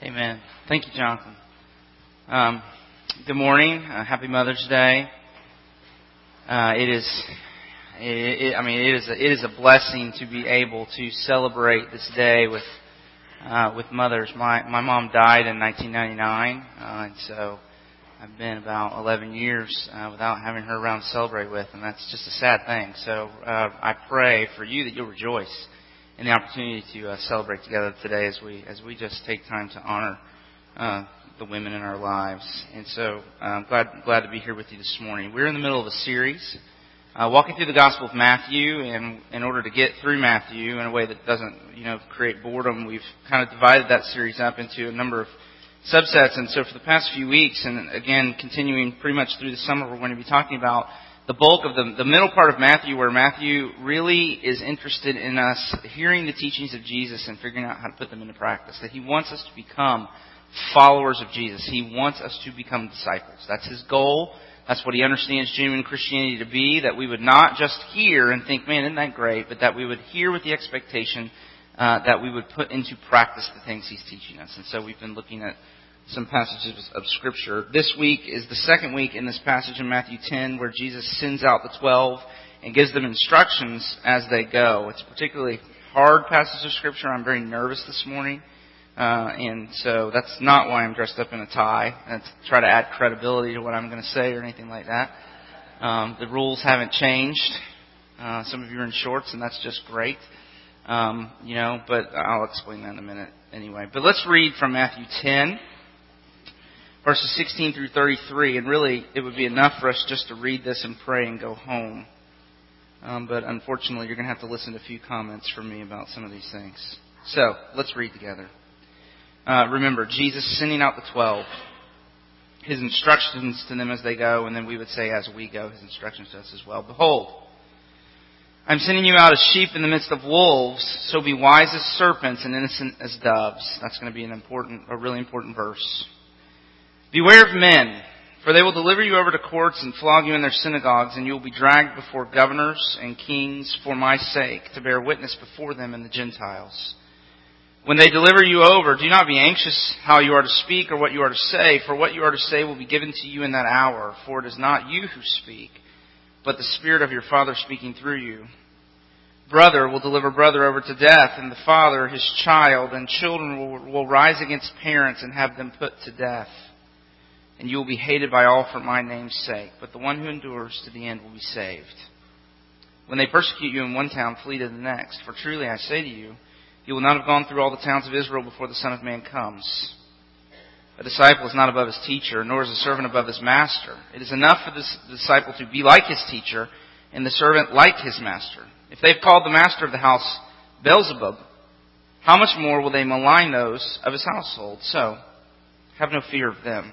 Amen. Thank you, Jonathan. Um, good morning. Uh, happy Mother's Day. Uh, it is, it, it, I mean, it is, a, it is a blessing to be able to celebrate this day with, uh, with mothers. My my mom died in 1999, uh, and so I've been about 11 years uh, without having her around to celebrate with, and that's just a sad thing. So uh, I pray for you that you'll rejoice and the opportunity to uh, celebrate together today as we as we just take time to honor uh, the women in our lives. And so uh, I'm glad glad to be here with you this morning. We're in the middle of a series uh, walking through the Gospel of Matthew, and in order to get through Matthew in a way that doesn't you know create boredom, we've kind of divided that series up into a number of subsets. And so for the past few weeks, and again continuing pretty much through the summer, we're going to be talking about the bulk of the, the middle part of Matthew, where Matthew really is interested in us hearing the teachings of Jesus and figuring out how to put them into practice. That he wants us to become followers of Jesus. He wants us to become disciples. That's his goal. That's what he understands genuine Christianity to be. That we would not just hear and think, man, isn't that great? But that we would hear with the expectation uh, that we would put into practice the things he's teaching us. And so we've been looking at some passages of Scripture. This week is the second week in this passage in Matthew 10 where Jesus sends out the twelve and gives them instructions as they go. It's a particularly hard passage of Scripture. I'm very nervous this morning. Uh, and so that's not why I'm dressed up in a tie, and try to add credibility to what I'm going to say or anything like that. Um, the rules haven't changed. Uh, some of you are in shorts, and that's just great. Um, you know, but I'll explain that in a minute anyway. But let's read from Matthew 10 verses 16 through 33, and really it would be enough for us just to read this and pray and go home. Um, but unfortunately, you're going to have to listen to a few comments from me about some of these things. So, let's read together. Uh, remember, Jesus sending out the twelve, his instructions to them as they go, and then we would say as we go, his instructions to us as well. Behold, I'm sending you out as sheep in the midst of wolves, so be wise as serpents and innocent as doves. That's going to be an important, a really important verse. Beware of men, for they will deliver you over to courts and flog you in their synagogues, and you will be dragged before governors and kings for my sake, to bear witness before them and the Gentiles. When they deliver you over, do not be anxious how you are to speak or what you are to say, for what you are to say will be given to you in that hour, for it is not you who speak, but the Spirit of your Father speaking through you. Brother will deliver brother over to death, and the father his child, and children will, will rise against parents and have them put to death and you will be hated by all for my name's sake, but the one who endures to the end will be saved. When they persecute you in one town, flee to the next, for truly I say to you, you will not have gone through all the towns of Israel before the Son of Man comes. A disciple is not above his teacher, nor is a servant above his master. It is enough for this disciple to be like his teacher, and the servant like his master. If they've called the master of the house Beelzebub, how much more will they malign those of his household? So, have no fear of them.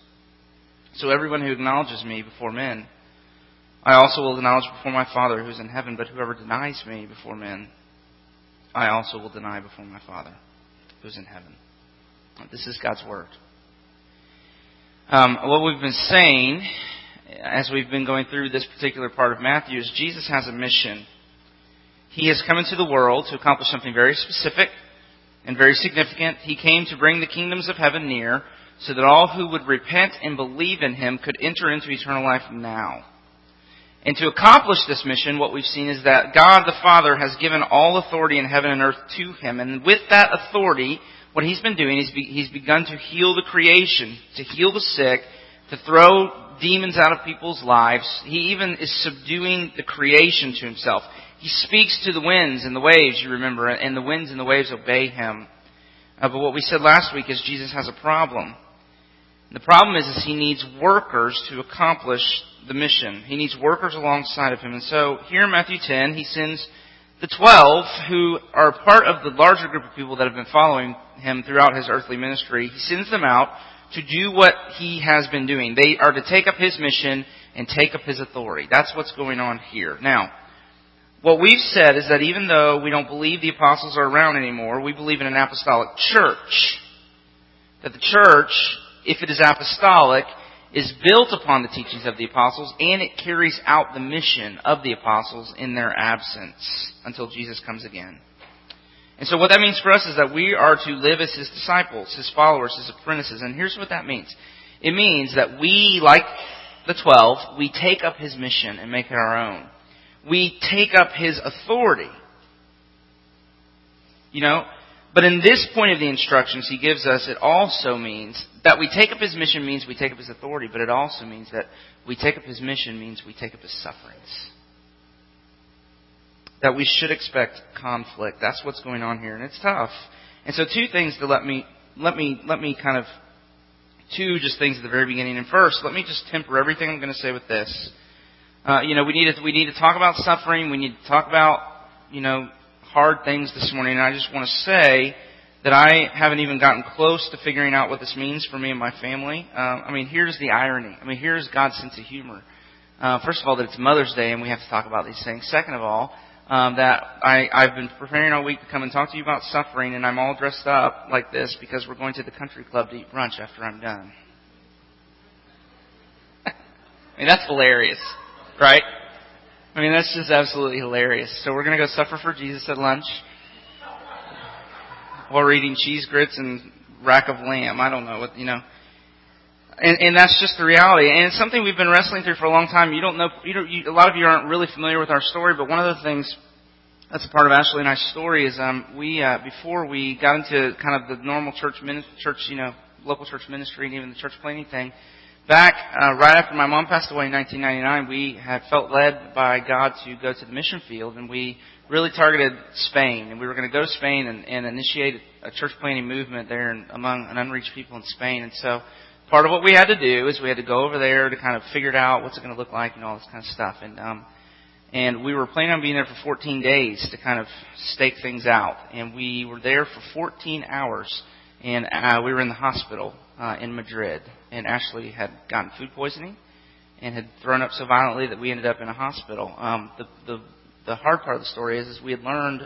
So everyone who acknowledges me before men, I also will acknowledge before my Father who is in heaven. But whoever denies me before men, I also will deny before my Father who is in heaven. This is God's Word. Um, what we've been saying as we've been going through this particular part of Matthew is Jesus has a mission. He has come into the world to accomplish something very specific and very significant. He came to bring the kingdoms of heaven near so that all who would repent and believe in him could enter into eternal life now. And to accomplish this mission, what we've seen is that God the Father has given all authority in heaven and earth to him. And with that authority, what he's been doing is he's begun to heal the creation, to heal the sick, to throw demons out of people's lives. He even is subduing the creation to himself. He speaks to the winds and the waves, you remember, and the winds and the waves obey him. Uh, but what we said last week is Jesus has a problem. The problem is, is he needs workers to accomplish the mission. He needs workers alongside of him. And so here in Matthew 10, he sends the twelve, who are part of the larger group of people that have been following him throughout his earthly ministry, he sends them out to do what he has been doing. They are to take up his mission and take up his authority. That's what's going on here. Now, what we've said is that even though we don't believe the apostles are around anymore, we believe in an apostolic church. That the church, if it is apostolic, is built upon the teachings of the apostles and it carries out the mission of the apostles in their absence until Jesus comes again. And so what that means for us is that we are to live as his disciples, his followers, his apprentices. And here's what that means. It means that we, like the twelve, we take up his mission and make it our own. We take up his authority. You know, but in this point of the instructions he gives us, it also means that we take up his mission means we take up his authority, but it also means that we take up his mission means we take up his sufferings. That we should expect conflict. That's what's going on here, and it's tough. And so two things to let me let me let me kind of two just things at the very beginning. And first, let me just temper everything I'm going to say with this. Uh, you know, we need to we need to talk about suffering. We need to talk about you know hard things this morning, and I just want to say that I haven't even gotten close to figuring out what this means for me and my family. Uh, I mean, here's the irony. I mean, here's God's sense of humor. Uh, first of all, that it's Mother's Day and we have to talk about these things. Second of all, um, that I, I've been preparing all week to come and talk to you about suffering, and I'm all dressed up like this because we're going to the country club to eat brunch after I'm done. I mean, that's hilarious, right? I mean, that's just absolutely hilarious. So we're going to go suffer for Jesus at lunch while eating cheese grits and rack of lamb. I don't know what, you know. And, and that's just the reality. And it's something we've been wrestling through for a long time. You don't know, you don't, you, a lot of you aren't really familiar with our story, but one of the things that's a part of Ashley and I's story is um, we, uh, before we got into kind of the normal church, church, you know, local church ministry and even the church planting thing, Back uh, right after my mom passed away in 1999, we had felt led by God to go to the mission field, and we really targeted Spain. And we were going to go to Spain and, and initiate a church planting movement there in, among an unreached people in Spain. And so, part of what we had to do is we had to go over there to kind of figure it out what's it going to look like and all this kind of stuff. And um, and we were planning on being there for 14 days to kind of stake things out. And we were there for 14 hours, and uh, we were in the hospital uh, in Madrid and Ashley had gotten food poisoning and had thrown up so violently that we ended up in a hospital. Um, the, the the hard part of the story is, is we had learned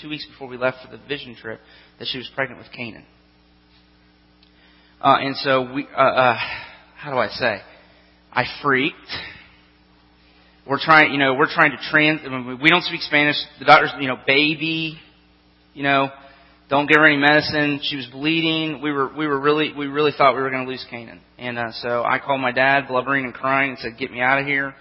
two weeks before we left for the vision trip that she was pregnant with Canaan. Uh, and so we, uh, uh, how do I say? I freaked. We're trying, you know, we're trying to trans. I mean, we don't speak Spanish. The doctors, you know, baby, you know, don't give her any medicine. She was bleeding. We were we were really we really thought we were going to lose Canaan. And uh, so I called my dad, blubbering and crying, and said, "Get me out of here."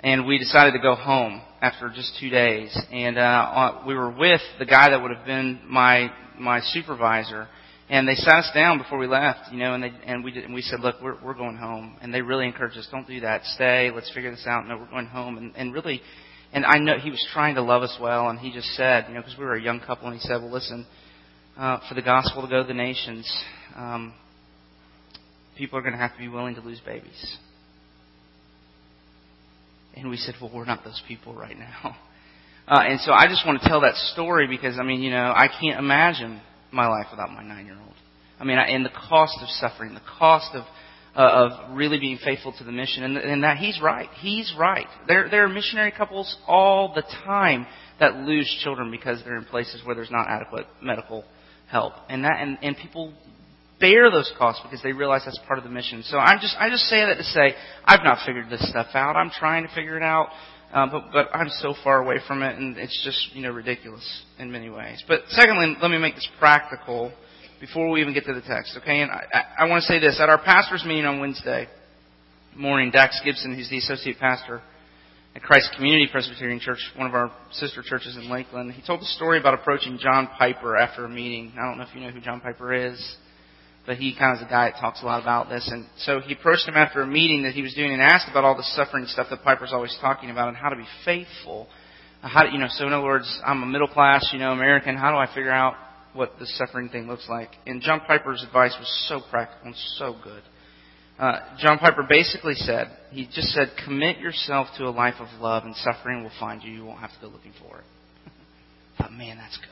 And we decided to go home after just two days. And uh, we were with the guy that would have been my my supervisor. And they sat us down before we left, you know, and they and we did, and we said, "Look, we're we're going home." And they really encouraged us, "Don't do that. Stay. Let's figure this out." No, we're going home. And and really, and I know he was trying to love us well, and he just said, you know, because we were a young couple, and he said, "Well, listen." Uh, for the gospel to go to the nations, um, people are going to have to be willing to lose babies. And we said, well, we're not those people right now. Uh, and so I just want to tell that story because, I mean, you know, I can't imagine my life without my nine year old. I mean, and the cost of suffering, the cost of, uh, of really being faithful to the mission. And, and that he's right. He's right. There, there are missionary couples all the time that lose children because they're in places where there's not adequate medical help. And that and, and people bear those costs because they realize that's part of the mission. So I'm just I just say that to say I've not figured this stuff out. I'm trying to figure it out. Um, but but I'm so far away from it, and it's just you know ridiculous in many ways. But secondly, let me make this practical before we even get to the text. Okay, and I, I, I want to say this at our pastors' meeting on Wednesday morning. Dax Gibson, who's the associate pastor at Christ Community Presbyterian Church, one of our sister churches in Lakeland. He told a story about approaching John Piper after a meeting. I don't know if you know who John Piper is, but he kind of is a guy that talks a lot about this. And so he approached him after a meeting that he was doing and asked about all the suffering stuff that Piper's always talking about and how to be faithful. Uh, how do, you know, so in other words, I'm a middle class, you know, American. How do I figure out what the suffering thing looks like? And John Piper's advice was so practical and so good. Uh, John Piper basically said, he just said, commit yourself to a life of love and suffering will find you. You won't have to go looking for it. but man, that's good.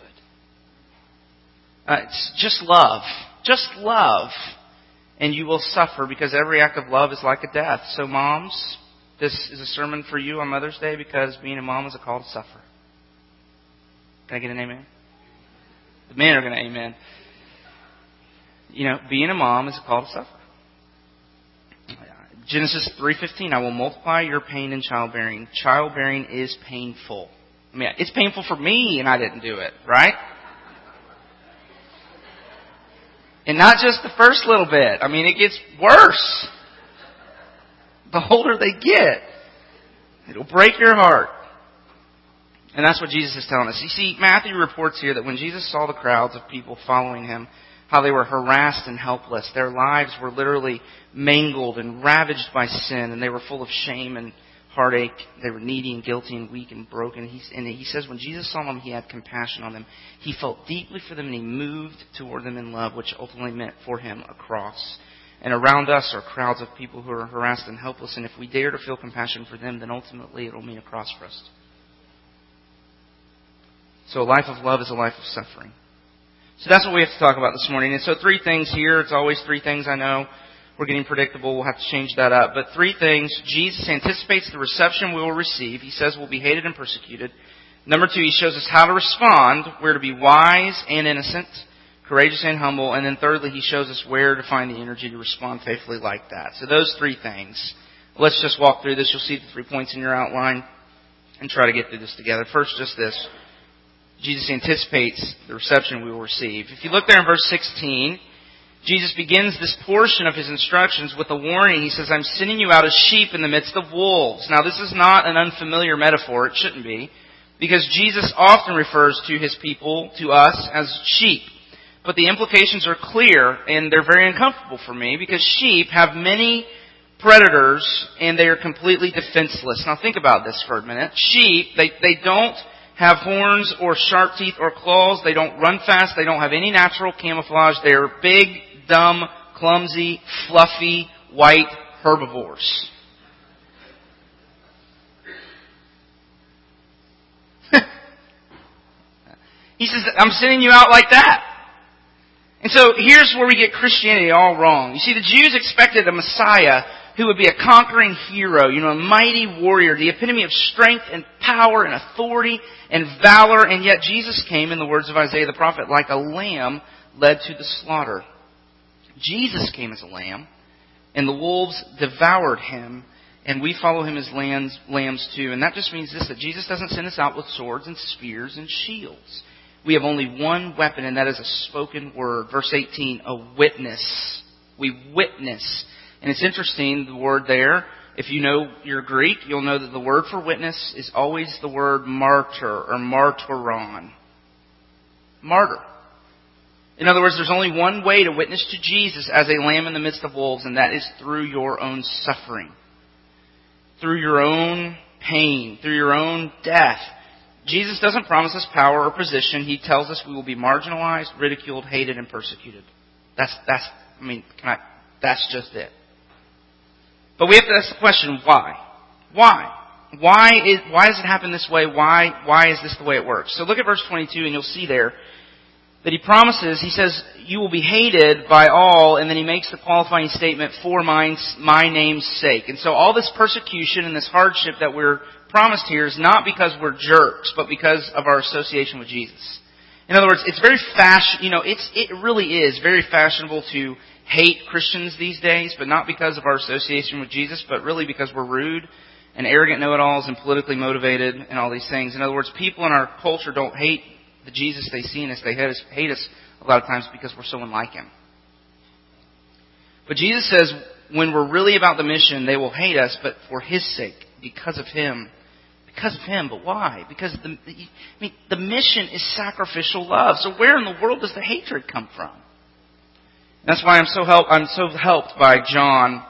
Uh, it's just love. Just love. And you will suffer because every act of love is like a death. So moms, this is a sermon for you on Mother's Day because being a mom is a call to suffer. Can I get an amen? The men are going to amen. You know, being a mom is a call to suffer. Genesis 3:15 I will multiply your pain in childbearing. Childbearing is painful. I mean, it's painful for me and I didn't do it, right? And not just the first little bit. I mean, it gets worse. The older they get, it'll break your heart. And that's what Jesus is telling us. You see, Matthew reports here that when Jesus saw the crowds of people following him, how they were harassed and helpless. Their lives were literally mangled and ravaged by sin, and they were full of shame and heartache. They were needy and guilty and weak and broken. and he says when Jesus saw them, he had compassion on them. He felt deeply for them, and he moved toward them in love, which ultimately meant for him a cross. And around us are crowds of people who are harassed and helpless, and if we dare to feel compassion for them, then ultimately it will mean a cross for us. So a life of love is a life of suffering. So that's what we have to talk about this morning. And so three things here. It's always three things, I know. We're getting predictable. We'll have to change that up. But three things. Jesus anticipates the reception we will receive. He says we'll be hated and persecuted. Number two, he shows us how to respond. We're to be wise and innocent, courageous and humble. And then thirdly, he shows us where to find the energy to respond faithfully like that. So those three things. Let's just walk through this. You'll see the three points in your outline and try to get through this together. First, just this. Jesus anticipates the reception we will receive. If you look there in verse 16, Jesus begins this portion of his instructions with a warning. He says, I'm sending you out as sheep in the midst of wolves. Now, this is not an unfamiliar metaphor. It shouldn't be. Because Jesus often refers to his people, to us, as sheep. But the implications are clear, and they're very uncomfortable for me, because sheep have many predators, and they are completely defenseless. Now, think about this for a minute. Sheep, they, they don't have horns or sharp teeth or claws. They don't run fast. They don't have any natural camouflage. They're big, dumb, clumsy, fluffy, white herbivores. he says, I'm sending you out like that. And so here's where we get Christianity all wrong. You see, the Jews expected a Messiah who would be a conquering hero, you know, a mighty warrior, the epitome of strength and power and authority and valor, and yet Jesus came, in the words of Isaiah the prophet, like a lamb led to the slaughter. Jesus came as a lamb, and the wolves devoured him, and we follow him as lambs, lambs too. And that just means this, that Jesus doesn't send us out with swords and spears and shields. We have only one weapon, and that is a spoken word. Verse 18, a witness. We witness and it's interesting, the word there, if you know your Greek, you'll know that the word for witness is always the word martyr or martyron. Martyr. In other words, there's only one way to witness to Jesus as a lamb in the midst of wolves, and that is through your own suffering. Through your own pain, through your own death. Jesus doesn't promise us power or position. He tells us we will be marginalized, ridiculed, hated, and persecuted. That's, that's, I mean, I, that's just it. But we have to ask the question, why? Why? Why is, why does it happen this way? Why, why is this the way it works? So look at verse 22 and you'll see there that he promises, he says, you will be hated by all, and then he makes the qualifying statement, for my, my name's sake. And so all this persecution and this hardship that we're promised here is not because we're jerks, but because of our association with Jesus. In other words, it's very fashion, you know, it's, it really is very fashionable to hate Christians these days, but not because of our association with Jesus, but really because we're rude and arrogant know-it-alls and politically motivated and all these things. In other words, people in our culture don't hate the Jesus they see in us. They hate us, hate us a lot of times because we're so unlike Him. But Jesus says when we're really about the mission, they will hate us, but for His sake, because of Him. Because of Him, but why? Because the, I mean, the mission is sacrificial love. So where in the world does the hatred come from? That's why I'm so help, I'm so helped by John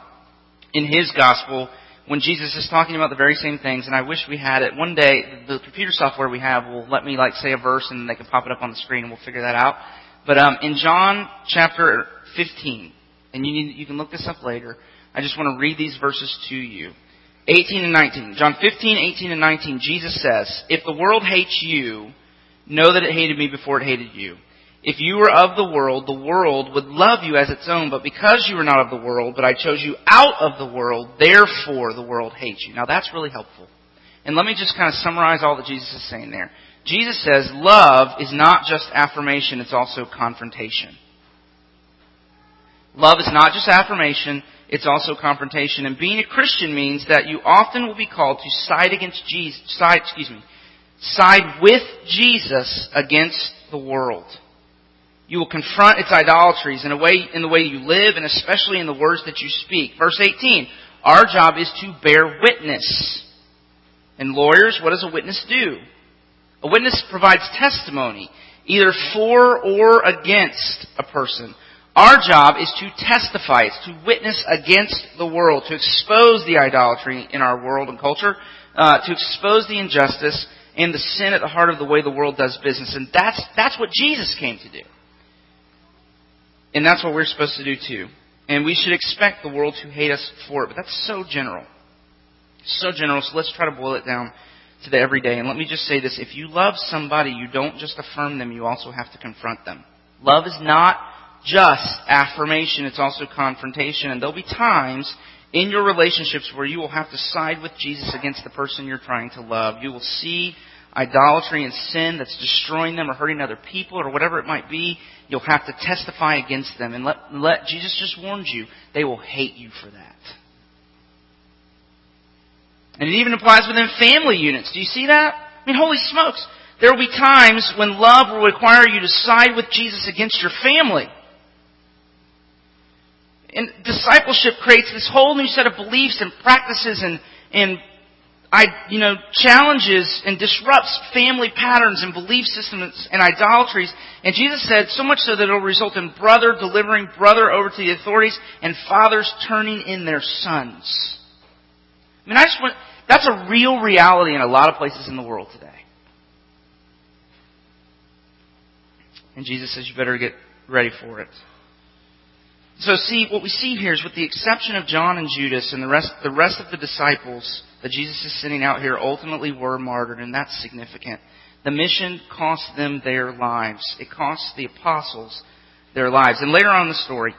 in his gospel when Jesus is talking about the very same things, and I wish we had it. One day, the computer software we have will let me like say a verse and they can pop it up on the screen and we'll figure that out. But um, in John chapter 15, and you, need, you can look this up later, I just want to read these verses to you. 18 and 19. John 15, 18 and 19, Jesus says, If the world hates you, know that it hated me before it hated you. If you were of the world, the world would love you as its own, but because you are not of the world, but I chose you out of the world, therefore the world hates you. Now that's really helpful. And let me just kind of summarize all that Jesus is saying there. Jesus says love is not just affirmation, it's also confrontation. Love is not just affirmation, it's also confrontation. And being a Christian means that you often will be called to side against Jesus, side, excuse me, side with Jesus against the world. You will confront its idolatries in a way, in the way you live and especially in the words that you speak. Verse 18. Our job is to bear witness. And lawyers, what does a witness do? A witness provides testimony, either for or against a person. Our job is to testify, it's to witness against the world, to expose the idolatry in our world and culture, uh, to expose the injustice and the sin at the heart of the way the world does business. And that's, that's what Jesus came to do. And that's what we're supposed to do too. And we should expect the world to hate us for it. But that's so general. So general. So let's try to boil it down to the everyday. And let me just say this. If you love somebody, you don't just affirm them, you also have to confront them. Love is not just affirmation, it's also confrontation. And there'll be times in your relationships where you will have to side with Jesus against the person you're trying to love. You will see idolatry and sin that's destroying them or hurting other people or whatever it might be, you'll have to testify against them. And let, let Jesus just warned you, they will hate you for that. And it even applies within family units. Do you see that? I mean, holy smokes. There will be times when love will require you to side with Jesus against your family. And discipleship creates this whole new set of beliefs and practices and, and I, you know, challenges and disrupts family patterns and belief systems and idolatries. And Jesus said so much so that it'll result in brother delivering brother over to the authorities and fathers turning in their sons. I mean, I just want, that's a real reality in a lot of places in the world today. And Jesus says you better get ready for it. So see, what we see here is with the exception of John and Judas and the rest, the rest of the disciples, that Jesus is sending out here ultimately were martyred, and that's significant. The mission cost them their lives. It cost the apostles their lives. And later on in the story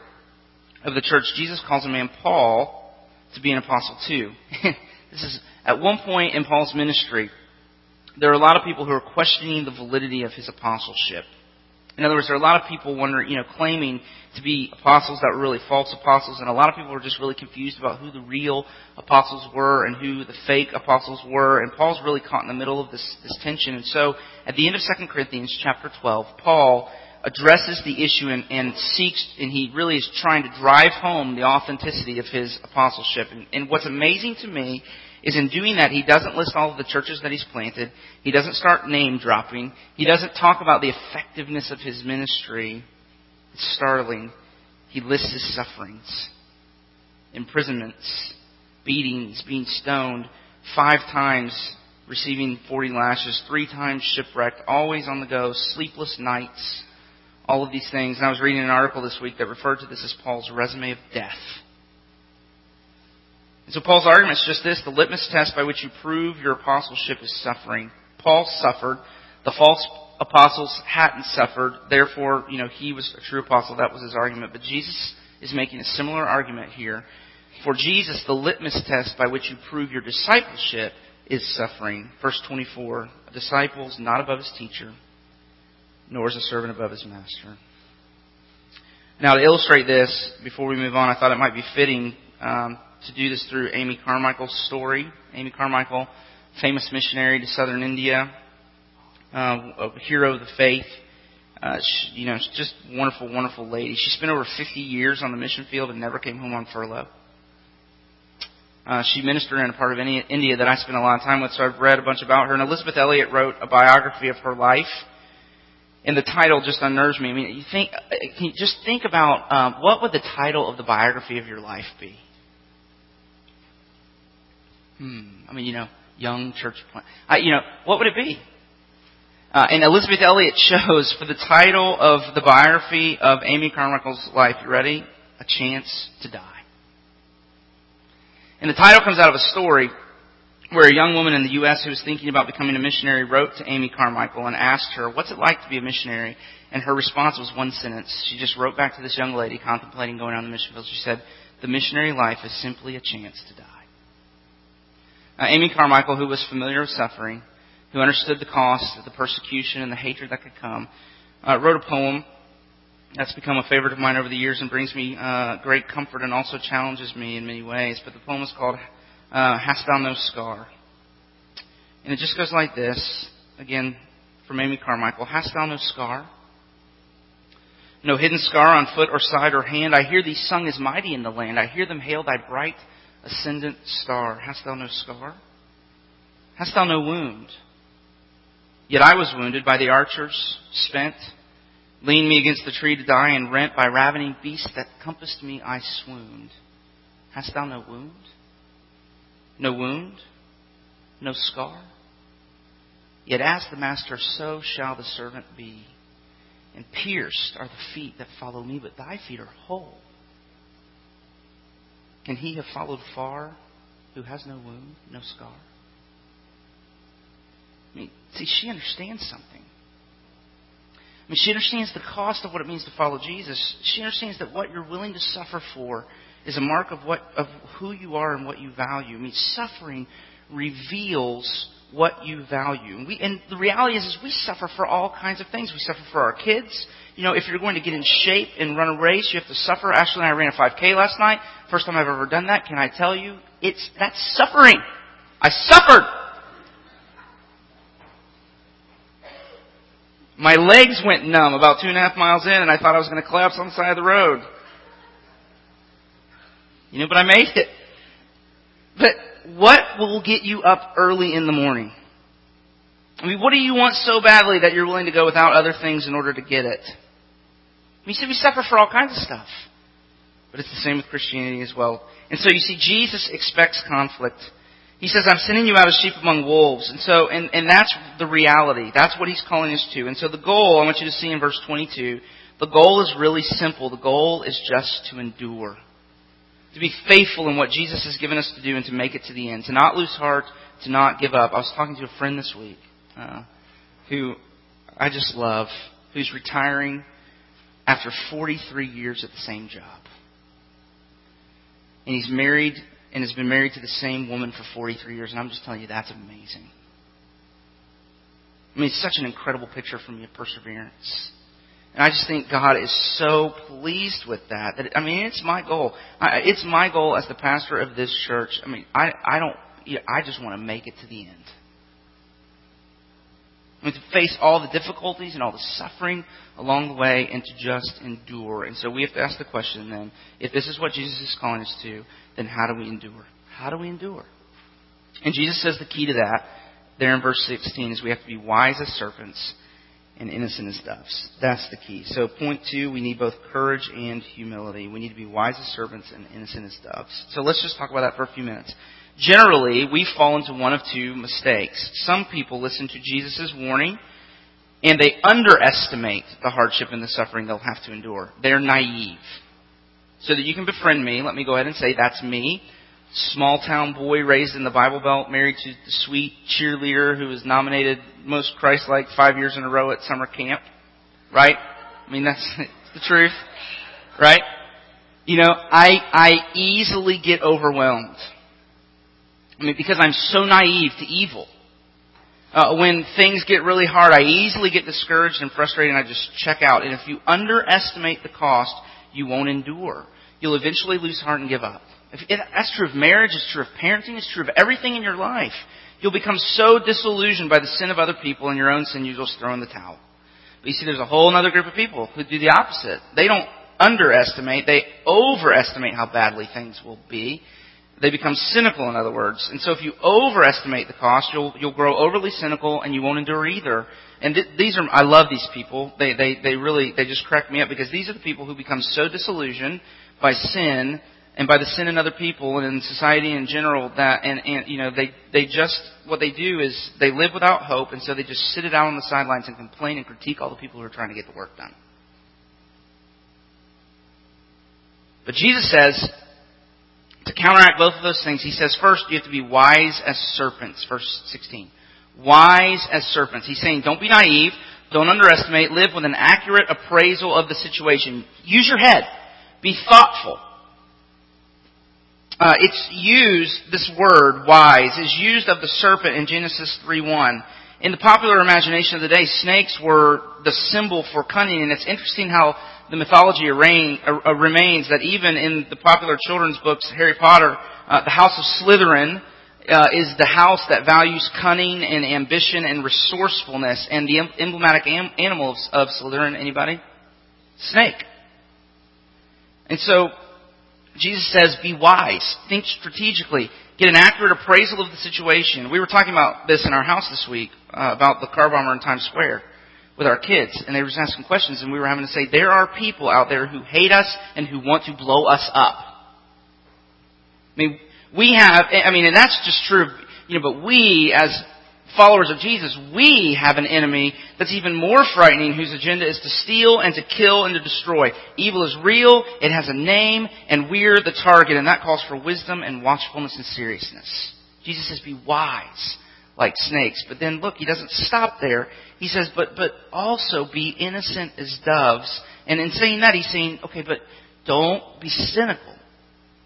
of the church, Jesus calls a man Paul to be an apostle too. this is at one point in Paul's ministry, there are a lot of people who are questioning the validity of his apostleship. In other words, there are a lot of people wondering, you know, claiming to be apostles that were really false apostles, and a lot of people were just really confused about who the real apostles were and who the fake apostles were. And Paul's really caught in the middle of this, this tension. And so, at the end of 2 Corinthians chapter 12, Paul addresses the issue and, and seeks, and he really is trying to drive home the authenticity of his apostleship. And, and what's amazing to me is in doing that, he doesn't list all of the churches that he's planted. He doesn't start name dropping. He doesn't talk about the effectiveness of his ministry. It's startling. He lists his sufferings, imprisonments, beatings, being stoned, five times receiving 40 lashes, three times shipwrecked, always on the go, sleepless nights, all of these things. And I was reading an article this week that referred to this as Paul's resume of death. And so Paul's argument is just this the litmus test by which you prove your apostleship is suffering. Paul suffered. The false apostles hadn't suffered. Therefore, you know, he was a true apostle. That was his argument. But Jesus is making a similar argument here. For Jesus, the litmus test by which you prove your discipleship is suffering. Verse 24 A disciple is not above his teacher, nor is a servant above his master. Now, to illustrate this, before we move on, I thought it might be fitting um, to do this through Amy Carmichael's story. Amy Carmichael, famous missionary to southern India, uh, a hero of the faith. Uh, she, you know, she's just wonderful, wonderful lady. She spent over 50 years on the mission field and never came home on furlough. Uh, she ministered in a part of India that I spent a lot of time with, so I've read a bunch about her. And Elisabeth Elliot wrote a biography of her life, and the title just unnerves me. I mean, you think, uh, can you just think about um, what would the title of the biography of your life be? Hmm. I mean, you know, young church plant. I, you know, what would it be? Uh, and Elisabeth Elliot chose for the title of the biography of Amy Carmichael's life. You ready? A chance to die. And the title comes out of a story where a young woman in the U.S. who was thinking about becoming a missionary wrote to Amy Carmichael and asked her, What's it like to be a missionary? And her response was one sentence. She just wrote back to this young lady contemplating going on the mission field. She said, The missionary life is simply a chance to die. Uh, Amy Carmichael, who was familiar with suffering, who understood the cost of the persecution and the hatred that could come, uh, wrote a poem that's become a favorite of mine over the years and brings me uh, great comfort and also challenges me in many ways. But the poem is called uh, Hast Thou No Scar? And it just goes like this, again, from Amy Carmichael. Hast thou no scar? No hidden scar on foot or side or hand. I hear thee sung as mighty in the land. I hear them hail thy bright ascendant star. Hast thou no scar? Hast thou no wound? Yet I was wounded by the archers, spent, leaned me against the tree to die, and rent by ravening beasts that compassed me, I swooned. Hast thou no wound? No wound? No scar? Yet as the master, so shall the servant be. And pierced are the feet that follow me, but thy feet are whole. Can he have followed far who has no wound, no scar? I mean, see, she understands something. I mean, she understands the cost of what it means to follow Jesus. She understands that what you're willing to suffer for is a mark of what of who you are and what you value. I mean, suffering reveals what you value. And, we, and the reality is, is we suffer for all kinds of things. We suffer for our kids. You know, if you're going to get in shape and run a race, you have to suffer. Ashley and I ran a 5K last night. First time I've ever done that. Can I tell you? It's, that's suffering. I suffered. My legs went numb about two and a half miles in and I thought I was going to collapse on the side of the road. You know, but I made it. But what will get you up early in the morning? I mean, what do you want so badly that you're willing to go without other things in order to get it? I mean, you see, we suffer for all kinds of stuff. But it's the same with Christianity as well. And so you see, Jesus expects conflict. He says, I'm sending you out as sheep among wolves. And so, and, and that's the reality. That's what he's calling us to. And so the goal, I want you to see in verse 22, the goal is really simple. The goal is just to endure to be faithful in what Jesus has given us to do and to make it to the end, to not lose heart, to not give up. I was talking to a friend this week uh, who I just love, who's retiring after 43 years at the same job. And he's married and has been married to the same woman for 43 years, and I'm just telling you, that's amazing. I mean, it's such an incredible picture for me of perseverance. And I just think God is so pleased with that. That I mean, it's my goal. It's my goal as the pastor of this church. I mean, I I don't. I just want to make it to the end. I mean, to face all the difficulties and all the suffering along the way, and to just endure. And so we have to ask the question then: If this is what Jesus is calling us to, then how do we endure? How do we endure? And Jesus says the key to that there in verse 16 is we have to be wise as serpents and innocent as doves. That's the key. So, point two, we need both courage and humility. We need to be wise as servants and innocent as doves. So, let's just talk about that for a few minutes. Generally, we fall into one of two mistakes. Some people listen to Jesus' warning and they underestimate the hardship and the suffering they'll have to endure. They're naive. So that you can befriend me, let me go ahead and say that's me small town boy raised in the Bible Belt, married to the sweet cheerleader who was nominated most Christ-like five years in a row at summer camp. Right? I mean, that's the truth. Right? You know, I, I easily get overwhelmed. I mean, because I'm so naive to evil. Uh, when things get really hard, I easily get discouraged and frustrated and I just check out. And if you underestimate the cost, you won't endure. You'll eventually lose heart and give up. If that's true of marriage, it's true of parenting, it's true of everything in your life. You'll become so disillusioned by the sin of other people and your own sin, you'll just throw in the towel. But you see, there's a whole other group of people who do the opposite. They don't underestimate, they overestimate how badly things will be. They become cynical, in other words. And so if you overestimate the cost, you'll, you'll grow overly cynical and you won't endure either. And th- these are, I love these people. They, they, they really, they just crack me up because these are the people who become so disillusioned by sin and by the sin in other people and in society in general that and, and you know they they just what they do is they live without hope and so they just sit it out on the sidelines and complain and critique all the people who are trying to get the work done. But Jesus says to counteract both of those things, he says first, you have to be wise as serpents. Verse 16. Wise as serpents. He's saying, don't be naive. Don't underestimate. Live with an accurate appraisal of the situation. Use your head. Be thoughtful. Uh, it's used, this word, wise, is used of the serpent in Genesis 3.1. In the popular imagination of the day, snakes were the symbol for cunning, and it's interesting how the mythology uh, remains that even in the popular children's books, Harry Potter, uh, the House of Slytherin uh, is the house that values cunning and ambition and resourcefulness, and the emblematic am- animals of Slytherin, anybody? Snake. And so, Jesus says, be wise. Think strategically. Get an accurate appraisal of the situation. We were talking about this in our house this week, uh, about the car bomber in Times Square with our kids, and they were just asking questions, and we were having to say, there are people out there who hate us and who want to blow us up. I mean, we have, I mean, and that's just true, you know, but we as followers of Jesus, we have an enemy that's even more frightening whose agenda is to steal and to kill and to destroy. Evil is real, it has a name, and we're the target, and that calls for wisdom and watchfulness and seriousness. Jesus says, be wise like snakes. But then look, he doesn't stop there. He says, but, but also be innocent as doves. And in saying that, he's saying, okay, but don't be cynical.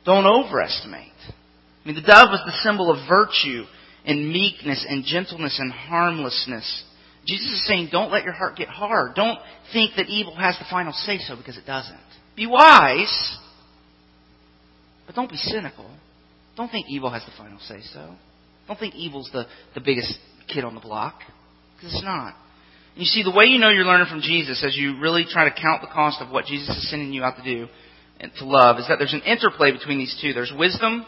Don't overestimate. I mean, the dove was the symbol of virtue and meekness and gentleness and harmlessness. Jesus is saying, don't let your heart get hard. Don't think that evil has the final say so because it doesn't. Be wise, but don't be cynical. Don't think evil has the final say so. Don't think evil's the, the biggest kid on the block. Because it's not. And you see, the way you know you're learning from Jesus as you really try to count the cost of what Jesus is sending you out to do and to love is that there's an interplay between these two. There's wisdom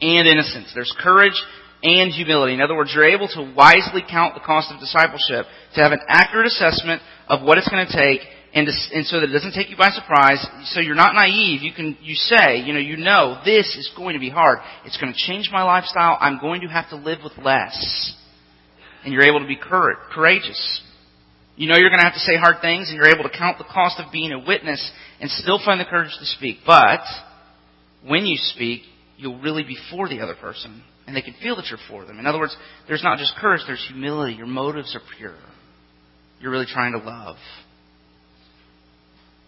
and innocence. There's courage and humility. In other words, you're able to wisely count the cost of discipleship, to have an accurate assessment of what it's going to take, and, to, and so that it doesn't take you by surprise. So you're not naive. You can you say, you know, you know this is going to be hard. It's going to change my lifestyle. I'm going to have to live with less, and you're able to be courageous. You know you're going to have to say hard things, and you're able to count the cost of being a witness and still find the courage to speak. But when you speak, you'll really be for the other person and they can feel that you're for them. In other words, there's not just courage, there's humility. Your motives are pure. You're really trying to love.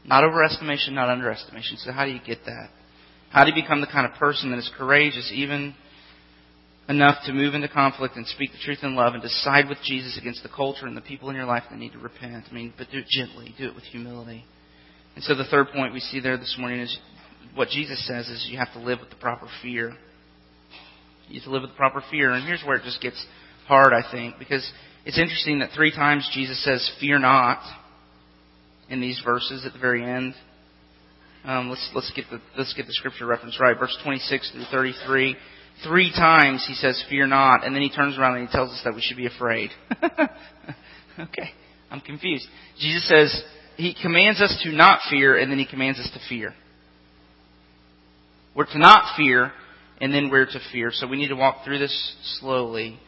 Not overestimation, not underestimation. So how do you get that? How do you become the kind of person that is courageous, even enough to move into conflict and speak the truth in love and decide with Jesus against the culture and the people in your life that need to repent? I mean, but do it gently. Do it with humility. And so the third point we see there this morning is what Jesus says is you have to live with the proper fear. You to live with proper fear. And here's where it just gets hard, I think, because it's interesting that three times Jesus says, fear not, in these verses at the very end. Um, let's, let's, get the, let's get the scripture reference right. Verse 26 through 33. Three times he says, fear not, and then he turns around and he tells us that we should be afraid. okay, I'm confused. Jesus says, he commands us to not fear, and then he commands us to fear. We're to not fear, and then we're to fear. So we need to walk through this slowly.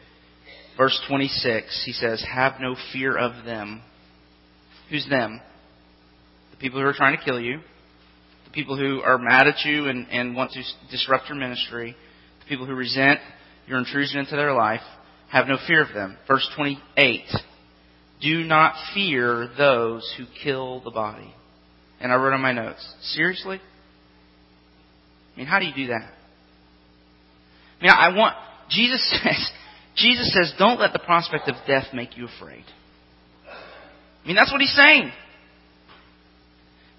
Verse 26, he says, Have no fear of them. Who's them? The people who are trying to kill you, the people who are mad at you and, and want to disrupt your ministry, the people who resent your intrusion into their life. Have no fear of them. Verse 28, Do not fear those who kill the body. And I wrote on my notes, Seriously? I mean, how do you do that? Mean, I want, Jesus says, Jesus says, don't let the prospect of death make you afraid. I mean, that's what he's saying.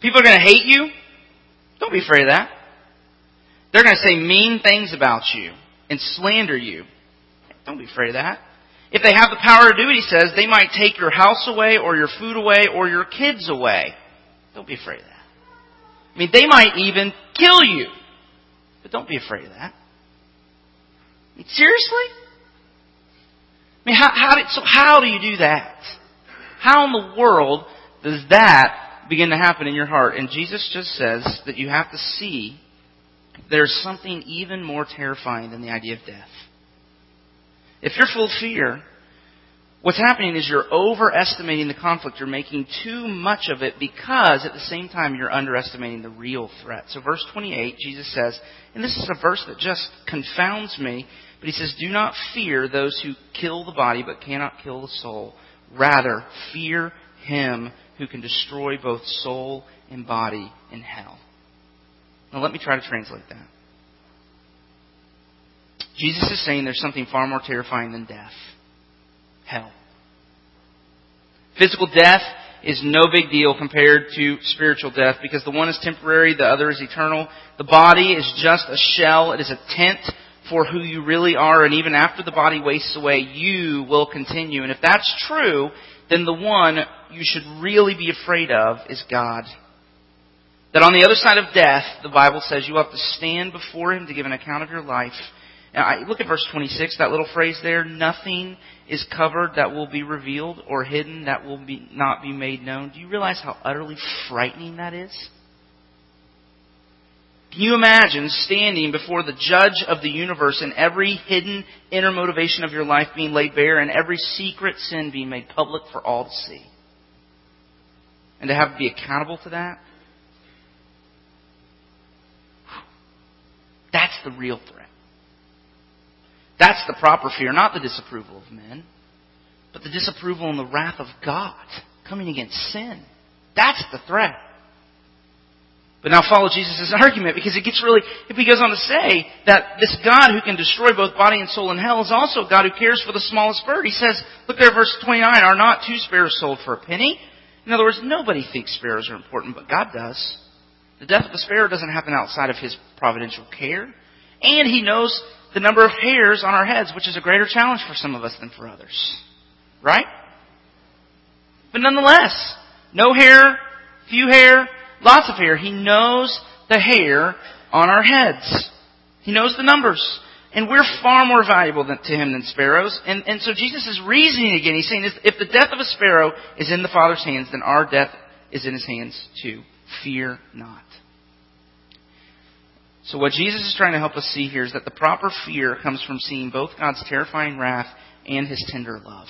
People are going to hate you. Don't be afraid of that. They're going to say mean things about you and slander you. Don't be afraid of that. If they have the power to do it, he says, they might take your house away or your food away or your kids away. Don't be afraid of that. I mean, they might even kill you. But don't be afraid of that. Seriously? I mean, how, how did, so how do you do that? How in the world does that begin to happen in your heart? And Jesus just says that you have to see there's something even more terrifying than the idea of death. If you're full of fear, What's happening is you're overestimating the conflict. You're making too much of it because at the same time you're underestimating the real threat. So verse 28, Jesus says, and this is a verse that just confounds me, but he says, Do not fear those who kill the body but cannot kill the soul. Rather, fear him who can destroy both soul and body in hell. Now let me try to translate that. Jesus is saying there's something far more terrifying than death. Hell. Physical death is no big deal compared to spiritual death because the one is temporary, the other is eternal. The body is just a shell. It is a tent for who you really are, and even after the body wastes away, you will continue. And if that's true, then the one you should really be afraid of is God. That on the other side of death, the Bible says you have to stand before Him to give an account of your life. Now, I, look at verse 26, that little phrase there. Nothing is covered that will be revealed or hidden that will be, not be made known. Do you realize how utterly frightening that is? Can you imagine standing before the judge of the universe and every hidden inner motivation of your life being laid bare and every secret sin being made public for all to see? And to have to be accountable to that? That's the real threat. That's the proper fear, not the disapproval of men, but the disapproval and the wrath of God coming against sin. That's the threat. But now follow Jesus' argument because it gets really, he goes on to say that this God who can destroy both body and soul in hell is also a God who cares for the smallest bird. He says, look there verse 29, are not two sparrows sold for a penny? In other words, nobody thinks sparrows are important, but God does. The death of a sparrow doesn't happen outside of his providential care. And he knows the number of hairs on our heads, which is a greater challenge for some of us than for others. Right? But nonetheless, no hair, few hair, Lots of hair. He knows the hair on our heads. He knows the numbers. And we're far more valuable than, to him than sparrows. And, and so Jesus is reasoning again. He's saying, if the death of a sparrow is in the Father's hands, then our death is in his hands too. Fear not. So what Jesus is trying to help us see here is that the proper fear comes from seeing both God's terrifying wrath and his tender love.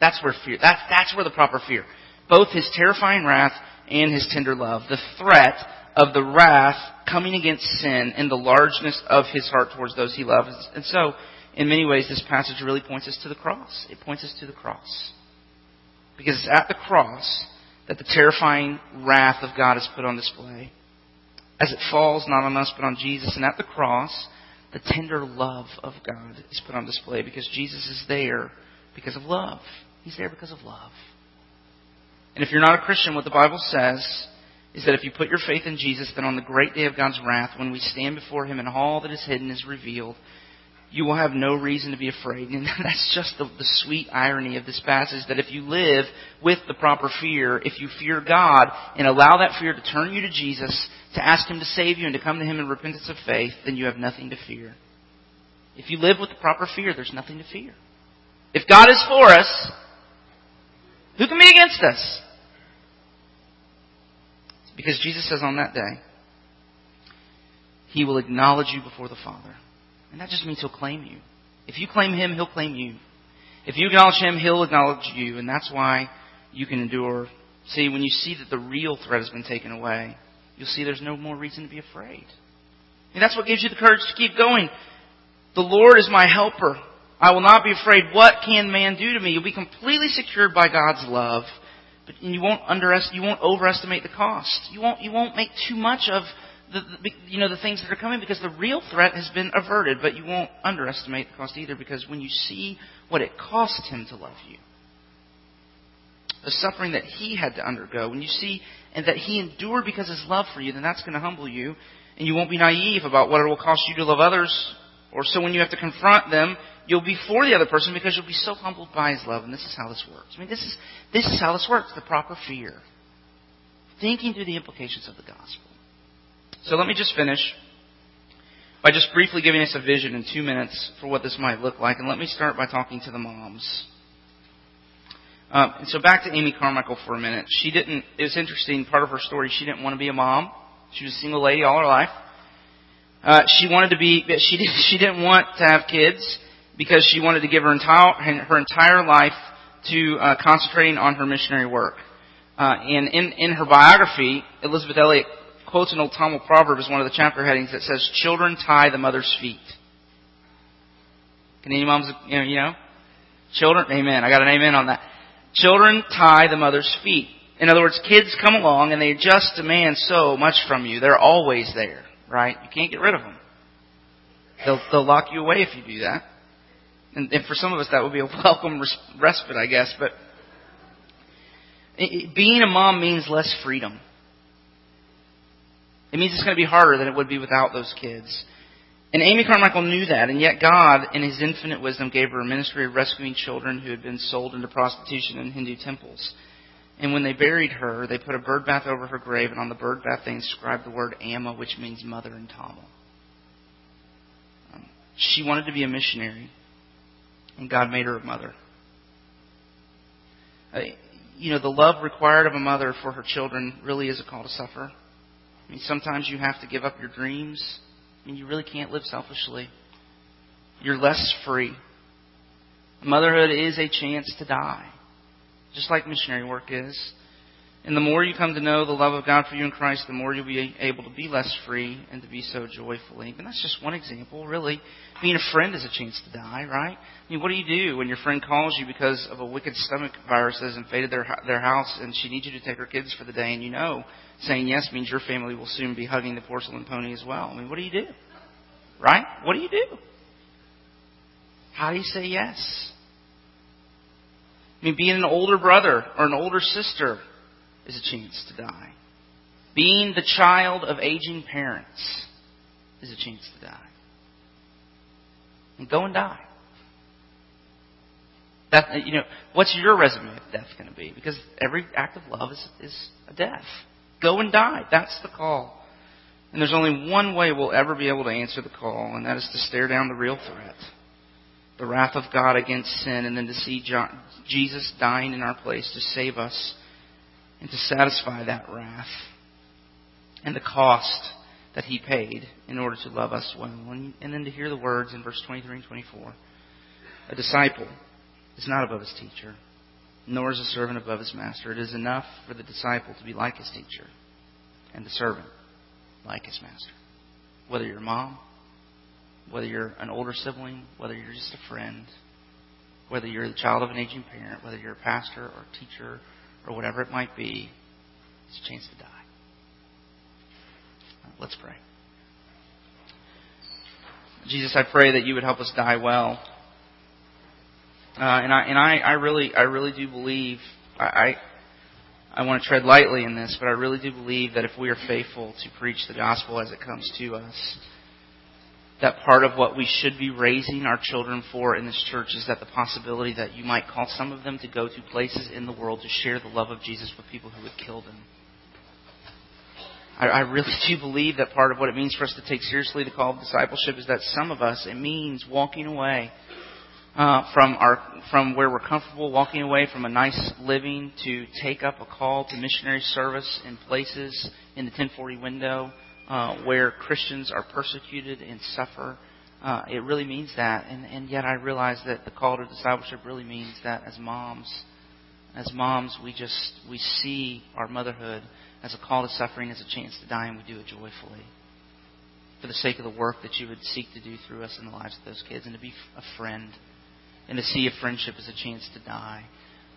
That's where fear, that's, that's where the proper fear. Both his terrifying wrath and his tender love. The threat of the wrath coming against sin and the largeness of his heart towards those he loves. And so, in many ways, this passage really points us to the cross. It points us to the cross. Because it's at the cross that the terrifying wrath of God is put on display. As it falls not on us but on Jesus. And at the cross, the tender love of God is put on display because Jesus is there because of love. He's there because of love. And if you're not a Christian, what the Bible says is that if you put your faith in Jesus, then on the great day of God's wrath, when we stand before Him and all that is hidden is revealed, you will have no reason to be afraid. And that's just the, the, sweet irony of this passage that if you live with the proper fear, if you fear God and allow that fear to turn you to Jesus, to ask Him to save you and to come to Him in repentance of faith, then you have nothing to fear. If you live with the proper fear, there's nothing to fear. If God is for us, who can be against us? Because Jesus says on that day, He will acknowledge you before the Father. And that just means He'll claim you. If you claim Him, He'll claim you. If you acknowledge Him, He'll acknowledge you. And that's why you can endure. See, when you see that the real threat has been taken away, you'll see there's no more reason to be afraid. And that's what gives you the courage to keep going. The Lord is my helper. I will not be afraid. What can man do to me? You'll be completely secured by God's love, but you won't underestimate, you won't overestimate the cost. You won't, you won't make too much of the, the, you know, the things that are coming because the real threat has been averted, but you won't underestimate the cost either because when you see what it cost him to love you, the suffering that he had to undergo, when you see and that he endured because of his love for you, then that's going to humble you, and you won't be naive about what it will cost you to love others. Or so when you have to confront them, You'll be for the other person because you'll be so humbled by his love. And this is how this works. I mean, this is, this is how this works. The proper fear. Thinking through the implications of the gospel. So let me just finish by just briefly giving us a vision in two minutes for what this might look like. And let me start by talking to the moms. Um, and so back to Amy Carmichael for a minute. She didn't, it was interesting, part of her story, she didn't want to be a mom. She was a single lady all her life. Uh, she wanted to be, she, did, she didn't want to have kids because she wanted to give her entire, her entire life to uh, concentrating on her missionary work. Uh, and in, in her biography, Elisabeth Elliot quotes an old Tamil proverb as one of the chapter headings that says, "Children tie the mother's feet." Can any moms, you know, you know, children? Amen. I got an amen on that. Children tie the mother's feet. In other words, kids come along and they just demand so much from you. They're always there, right? You can't get rid of them. They'll, they'll lock you away if you do that. And, and for some of us, that would be a welcome respite, I guess. But being a mom means less freedom. It means it's going to be harder than it would be without those kids. And Amy Carmichael knew that, and yet God, in His infinite wisdom, gave her a ministry of rescuing children who had been sold into prostitution in Hindu temples. And when they buried her, they put a bird bath over her grave, and on the bird bath they inscribed the word Amma, which means mother in Tamil. Um, she wanted to be a missionary, and God made her a mother. Uh, you know, the love required of a mother for her children really is a call to suffer. I mean, sometimes you have to give up your dreams. I mean, you really can't live selfishly. You're less free. Motherhood is a chance to die, just like missionary work is. And the more you come to know the love of God for you in Christ, the more you'll be able to be less free and to be so joyfully. And that's just one example, really. Being a friend is a chance to die, right? I mean, what do you do when your friend calls you because of a wicked stomach virus that has invaded their their house and she needs you to take her kids for the day, and you know saying yes means your family will soon be hugging the porcelain pony as well. I mean, what do you do? Right? What do you do? How do you say yes? I mean, being an older brother or an older sister is a chance to die. Being the child of aging parents is a chance to die. And go and die. That, you know, what's your resume of death going to be? Because every act of love is, is a death. Go and die. That's the call. And there's only one way we'll ever be able to answer the call, and that is to stare down the real threat the wrath of God against sin, and then to see Jesus dying in our place to save us and to satisfy that wrath and the cost that he paid in order to love us well. And, then to hear the words in verse 23 and 24 A disciple is not above his teacher, nor is a servant above his master. It is enough for the disciple to be like his teacher, and the servant like his master. Whether you're a mom, whether you're an older sibling, whether you're just a friend, whether you're the child of an aging parent, whether you're a pastor or a teacher or whatever it might be, it's a chance to die. Let's pray. Jesus, I pray that you would help us die well. Uh, and I and I, I really I really do believe I, I I want to tread lightly in this, but I really do believe that if we are faithful to preach the gospel as it comes to us, that part of what we should be raising our children for in this church is that the possibility that you might call some of them to go to places in the world to share the love of Jesus with people who would kill them. I, I really do believe that part of what it means for us to take seriously the call of discipleship is that some of us, it means walking away uh, from our from where we're comfortable, walking away from a nice living to take up a call to missionary service in places in the 1040 window uh, where Christians are persecuted and suffer. Uh, it really means that, and, and yet I realize that the call to discipleship really means that as moms, as moms, we just we see our motherhood as a call to suffering, as a chance to die, and we do it joyfully for the sake of the work that you would seek to do through us in the lives of those kids, and to be a friend, and to see a friendship as a chance to die.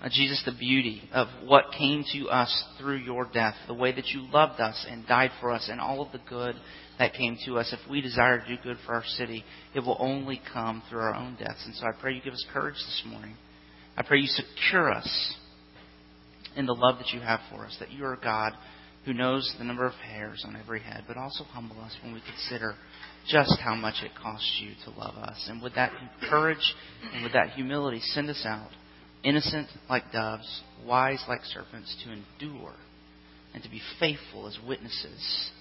Uh, Jesus, the beauty of what came to us through your death, the way that you loved us and died for us, and all of the good that came to us. If we desire to do good for our city, it will only come through our own deaths. And so I pray you give us courage this morning. I pray you secure us in the love that you have for us, that you are God who knows the number of hairs on every head, but also humble us when we consider just how much it costs you to love us. And with that courage and with that humility, send us out, innocent like doves, wise like serpents, to endure and to be faithful as witnesses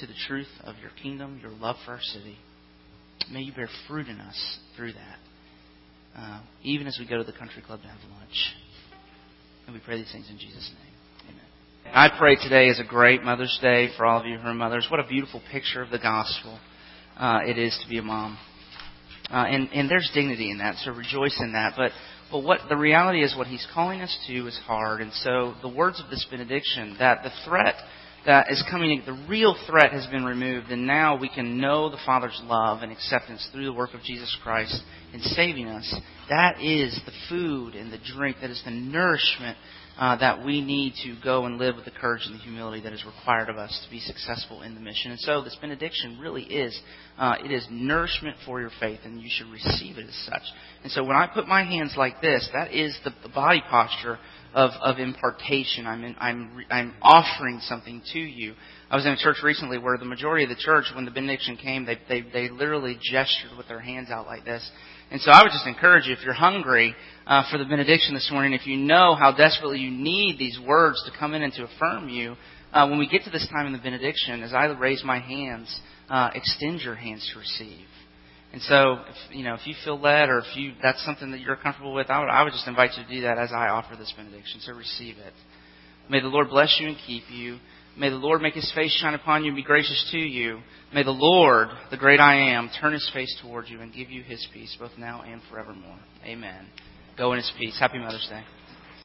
to the truth of your kingdom, your love for our city. May you bear fruit in us through that, uh, even as we go to the country club to have lunch. And we pray these things in Jesus' name. Amen. I pray today is a great Mother's Day for all of you who are mothers. What a beautiful picture of the gospel uh, it is to be a mom. Uh, and, and there's dignity in that, so rejoice in that. But But what the reality is, what He's calling us to is hard. And so the words of this benediction, that the threat that is coming, the real threat has been removed, and now we can know the Father's love and acceptance through the work of Jesus Christ in saving us. That is the food and the drink, that is the nourishment uh, that we need to go and live with the courage and the humility that is required of us to be successful in the mission. And so this benediction really is, uh, it is nourishment for your faith, and you should receive it as such. And so when I put my hands like this, that is the, the body posture of, of impartation. I'm, in, I'm, I'm offering something to you. I was in a church recently where the majority of the church, when the benediction came, they, they, they literally gestured with their hands out like this. And so I would just encourage you, if you're hungry uh, for the benediction this morning, if you know how desperately you need these words to come in and to affirm you, uh, when we get to this time in the benediction, as I raise my hands, uh, extend your hands to receive. And so, if, you know, if you feel led or if you that's something that you're comfortable with, I would, I would just invite you to do that as I offer this benediction. So receive it. May the Lord bless you and keep you. May the Lord make his face shine upon you and be gracious to you. May the Lord, the great I am, turn his face towards you and give you his peace both now and forevermore. Amen. Go in his peace. Happy Mother's Day.